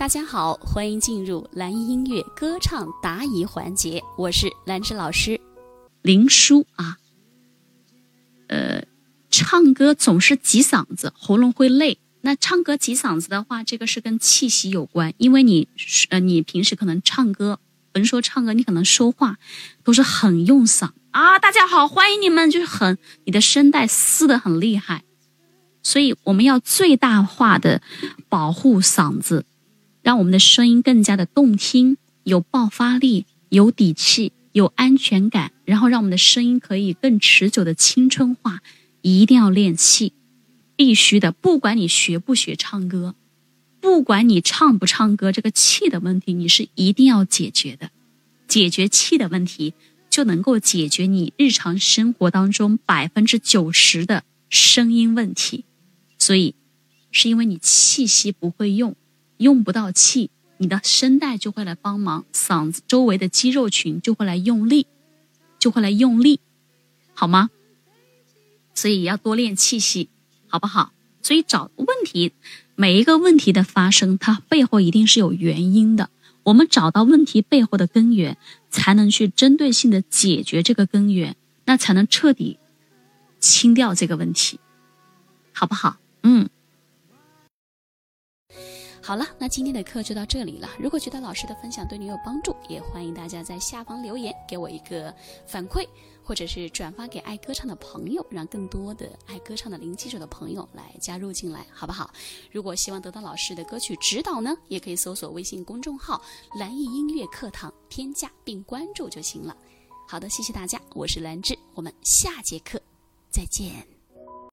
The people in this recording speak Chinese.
大家好，欢迎进入蓝音音乐歌唱答疑环节，我是兰芝老师。林叔啊，呃，唱歌总是挤嗓子，喉咙会累。那唱歌挤嗓子的话，这个是跟气息有关，因为你呃，你平时可能唱歌，甭说唱歌，你可能说话都是很用嗓啊。大家好，欢迎你们，就是很你的声带撕的很厉害，所以我们要最大化的保护嗓子。让我们的声音更加的动听，有爆发力，有底气，有安全感，然后让我们的声音可以更持久的青春化。一定要练气，必须的。不管你学不学唱歌，不管你唱不唱歌，这个气的问题你是一定要解决的。解决气的问题，就能够解决你日常生活当中百分之九十的声音问题。所以，是因为你气息不会用。用不到气，你的声带就会来帮忙，嗓子周围的肌肉群就会来用力，就会来用力，好吗？所以要多练气息，好不好？所以找问题，每一个问题的发生，它背后一定是有原因的。我们找到问题背后的根源，才能去针对性的解决这个根源，那才能彻底清掉这个问题，好不好？嗯。好了，那今天的课就到这里了。如果觉得老师的分享对你有帮助，也欢迎大家在下方留言给我一个反馈，或者是转发给爱歌唱的朋友，让更多的爱歌唱的零基础的朋友来加入进来，好不好？如果希望得到老师的歌曲指导呢，也可以搜索微信公众号“蓝艺音乐课堂”，添加并关注就行了。好的，谢谢大家，我是兰芝，我们下节课再见。